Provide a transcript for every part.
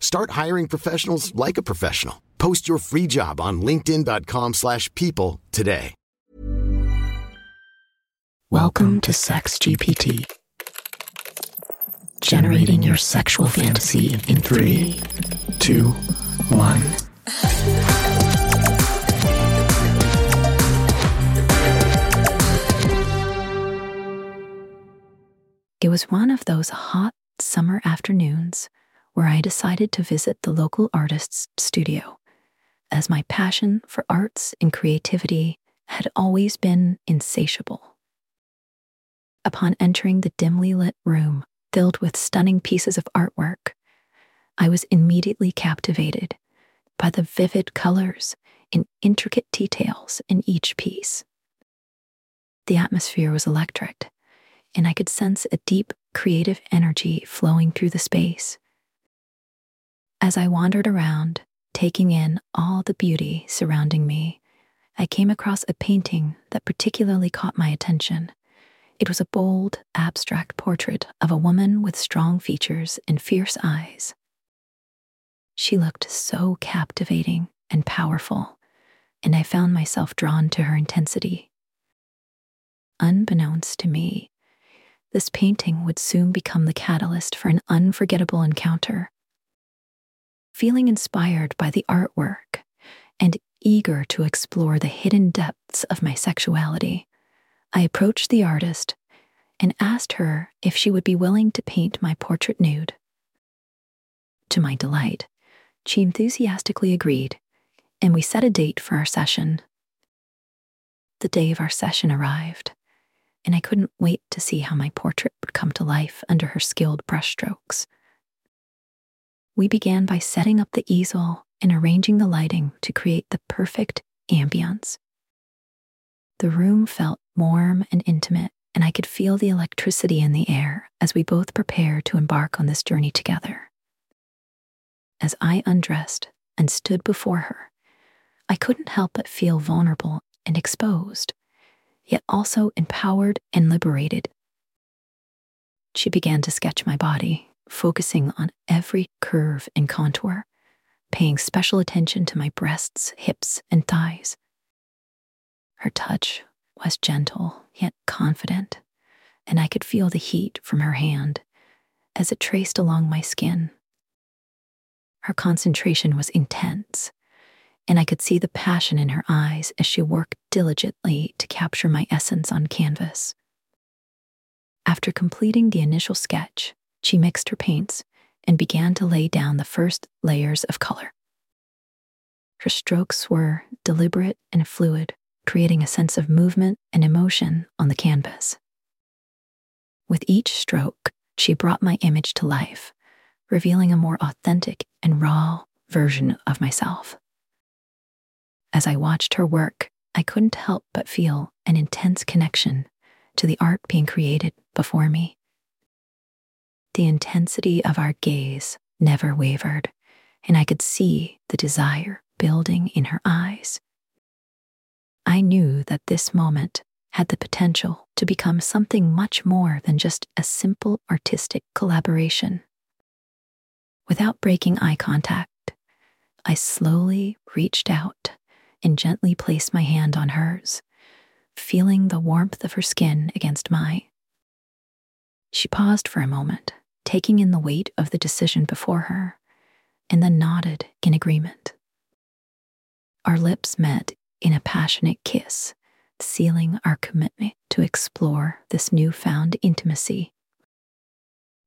Start hiring professionals like a professional. Post your free job on linkedin.com/people slash people today. Welcome to Sex GPT. Generating your sexual fantasy in three, two, one. It was one of those hot summer afternoons where I decided to visit the local artist's studio, as my passion for arts and creativity had always been insatiable. Upon entering the dimly lit room filled with stunning pieces of artwork, I was immediately captivated by the vivid colors and intricate details in each piece. The atmosphere was electric, and I could sense a deep creative energy flowing through the space. As I wandered around, taking in all the beauty surrounding me, I came across a painting that particularly caught my attention. It was a bold, abstract portrait of a woman with strong features and fierce eyes. She looked so captivating and powerful, and I found myself drawn to her intensity. Unbeknownst to me, this painting would soon become the catalyst for an unforgettable encounter. Feeling inspired by the artwork and eager to explore the hidden depths of my sexuality, I approached the artist and asked her if she would be willing to paint my portrait nude. To my delight, she enthusiastically agreed, and we set a date for our session. The day of our session arrived, and I couldn't wait to see how my portrait would come to life under her skilled brushstrokes. We began by setting up the easel and arranging the lighting to create the perfect ambience. The room felt warm and intimate, and I could feel the electricity in the air as we both prepared to embark on this journey together. As I undressed and stood before her, I couldn't help but feel vulnerable and exposed, yet also empowered and liberated. She began to sketch my body, focusing on every curve and contour, paying special attention to my breasts, hips, and thighs. Her touch was gentle yet confident, and I could feel the heat from her hand as it traced along my skin. Her concentration was intense, and I could see the passion in her eyes as she worked diligently to capture my essence on canvas. After completing the initial sketch, she mixed her paints and began to lay down the first layers of color. Her strokes were deliberate and fluid, creating a sense of movement and emotion on the canvas. With each stroke, she brought my image to life, revealing a more authentic and raw version of myself. As I watched her work, I couldn't help but feel an intense connection to the art being created before me. The intensity of our gaze never wavered, and I could see the desire building in her eyes. I knew that this moment had the potential to become something much more than just a simple artistic collaboration. Without breaking eye contact, I slowly reached out and gently placed my hand on hers, feeling the warmth of her skin against mine. She paused for a moment, taking in the weight of the decision before her, and then nodded in agreement. Our lips met in a passionate kiss sealing our commitment to explore this newfound intimacy.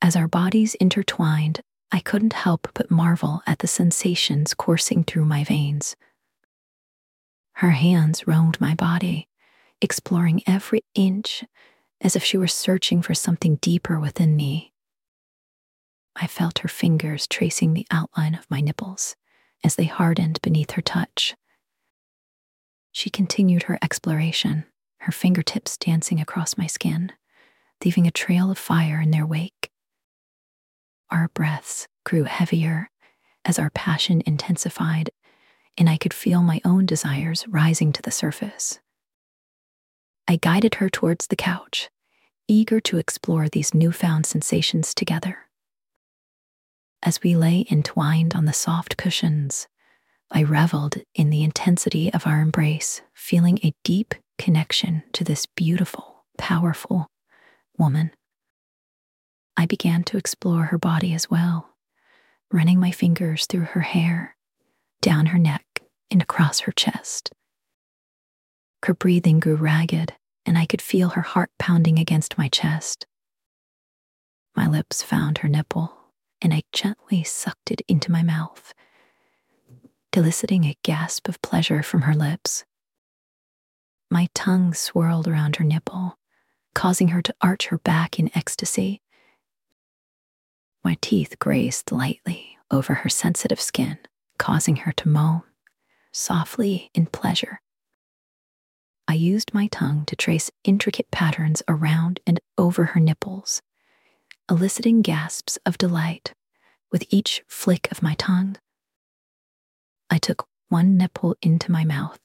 As our bodies intertwined, I couldn't help but marvel at the sensations coursing through my veins. Her hands roamed my body, exploring every inch as if she were searching for something deeper within me. I felt her fingers tracing the outline of my nipples as they hardened beneath her touch. She continued her exploration, her fingertips dancing across my skin, leaving a trail of fire in their wake. Our breaths grew heavier as our passion intensified, and I could feel my own desires rising to the surface. I guided her towards the couch, eager to explore these newfound sensations together. As we lay entwined on the soft cushions, I reveled in the intensity of our embrace, feeling a deep connection to this beautiful, powerful woman. I began to explore her body as well, running my fingers through her hair, down her neck, and across her chest. Her breathing grew ragged, and I could feel her heart pounding against my chest. My lips found her nipple, and I gently sucked it into my mouth eliciting a gasp of pleasure from her lips. My tongue swirled around her nipple, causing her to arch her back in ecstasy. My teeth grazed lightly over her sensitive skin, causing her to moan softly in pleasure. I used my tongue to trace intricate patterns around and over her nipples, eliciting gasps of delight with each flick of my tongue. I took one nipple into my mouth,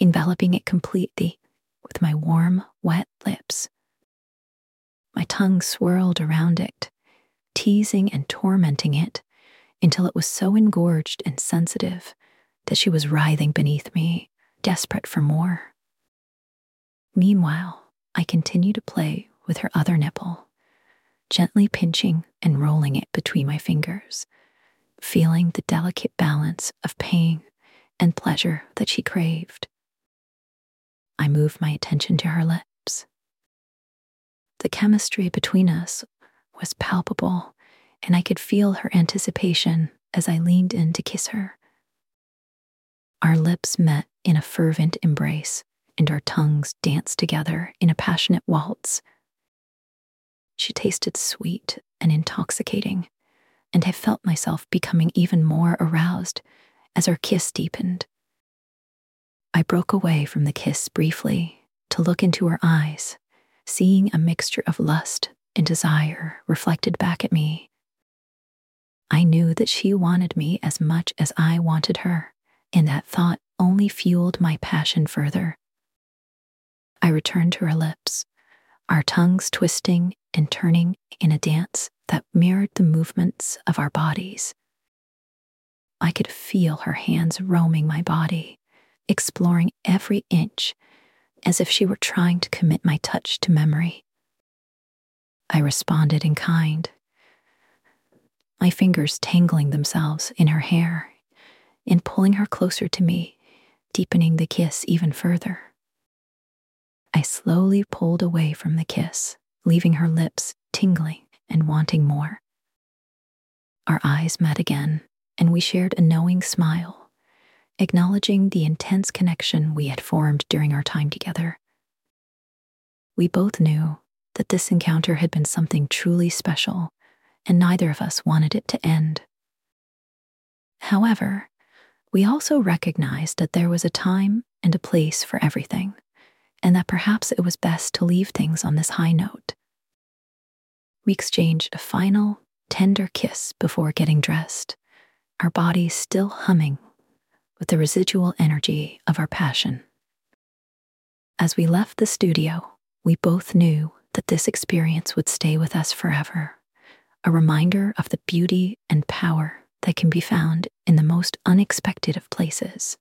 enveloping it completely with my warm, wet lips. My tongue swirled around it, teasing and tormenting it until it was so engorged and sensitive that she was writhing beneath me, desperate for more. Meanwhile, I continued to play with her other nipple, gently pinching and rolling it between my fingers feeling the delicate balance of pain and pleasure that she craved. I moved my attention to her lips. The chemistry between us was palpable, and I could feel her anticipation as I leaned in to kiss her. Our lips met in a fervent embrace, and our tongues danced together in a passionate waltz. She tasted sweet and intoxicating, and I felt myself becoming even more aroused as our kiss deepened. I broke away from the kiss briefly to look into her eyes, seeing a mixture of lust and desire reflected back at me. I knew that she wanted me as much as I wanted her, and that thought only fueled my passion further. I returned to her lips, our tongues twisting and turning in a dance that mirrored the movements of our bodies. I could feel her hands roaming my body, exploring every inch as if she were trying to commit my touch to memory. I responded in kind, my fingers tangling themselves in her hair and pulling her closer to me, deepening the kiss even further. I slowly pulled away from the kiss, leaving her lips tingling and wanting more. Our eyes met again, and we shared a knowing smile, acknowledging the intense connection we had formed during our time together. We both knew that this encounter had been something truly special, and neither of us wanted it to end. However, we also recognized that there was a time and a place for everything, and that perhaps it was best to leave things on this high note we exchanged a final, tender kiss before getting dressed, our bodies still humming with the residual energy of our passion. As we left the studio, we both knew that this experience would stay with us forever, a reminder of the beauty and power that can be found in the most unexpected of places.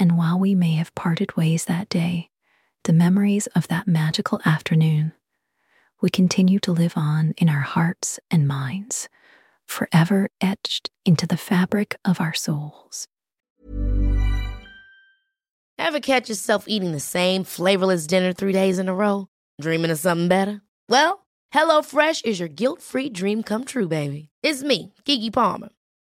And while we may have parted ways that day, the memories of that magical afternoon we continue to live on in our hearts and minds, forever etched into the fabric of our souls. Ever catch yourself eating the same flavorless dinner three days in a row? Dreaming of something better? Well, HelloFresh is your guilt-free dream come true, baby. It's me, Keke Palmer.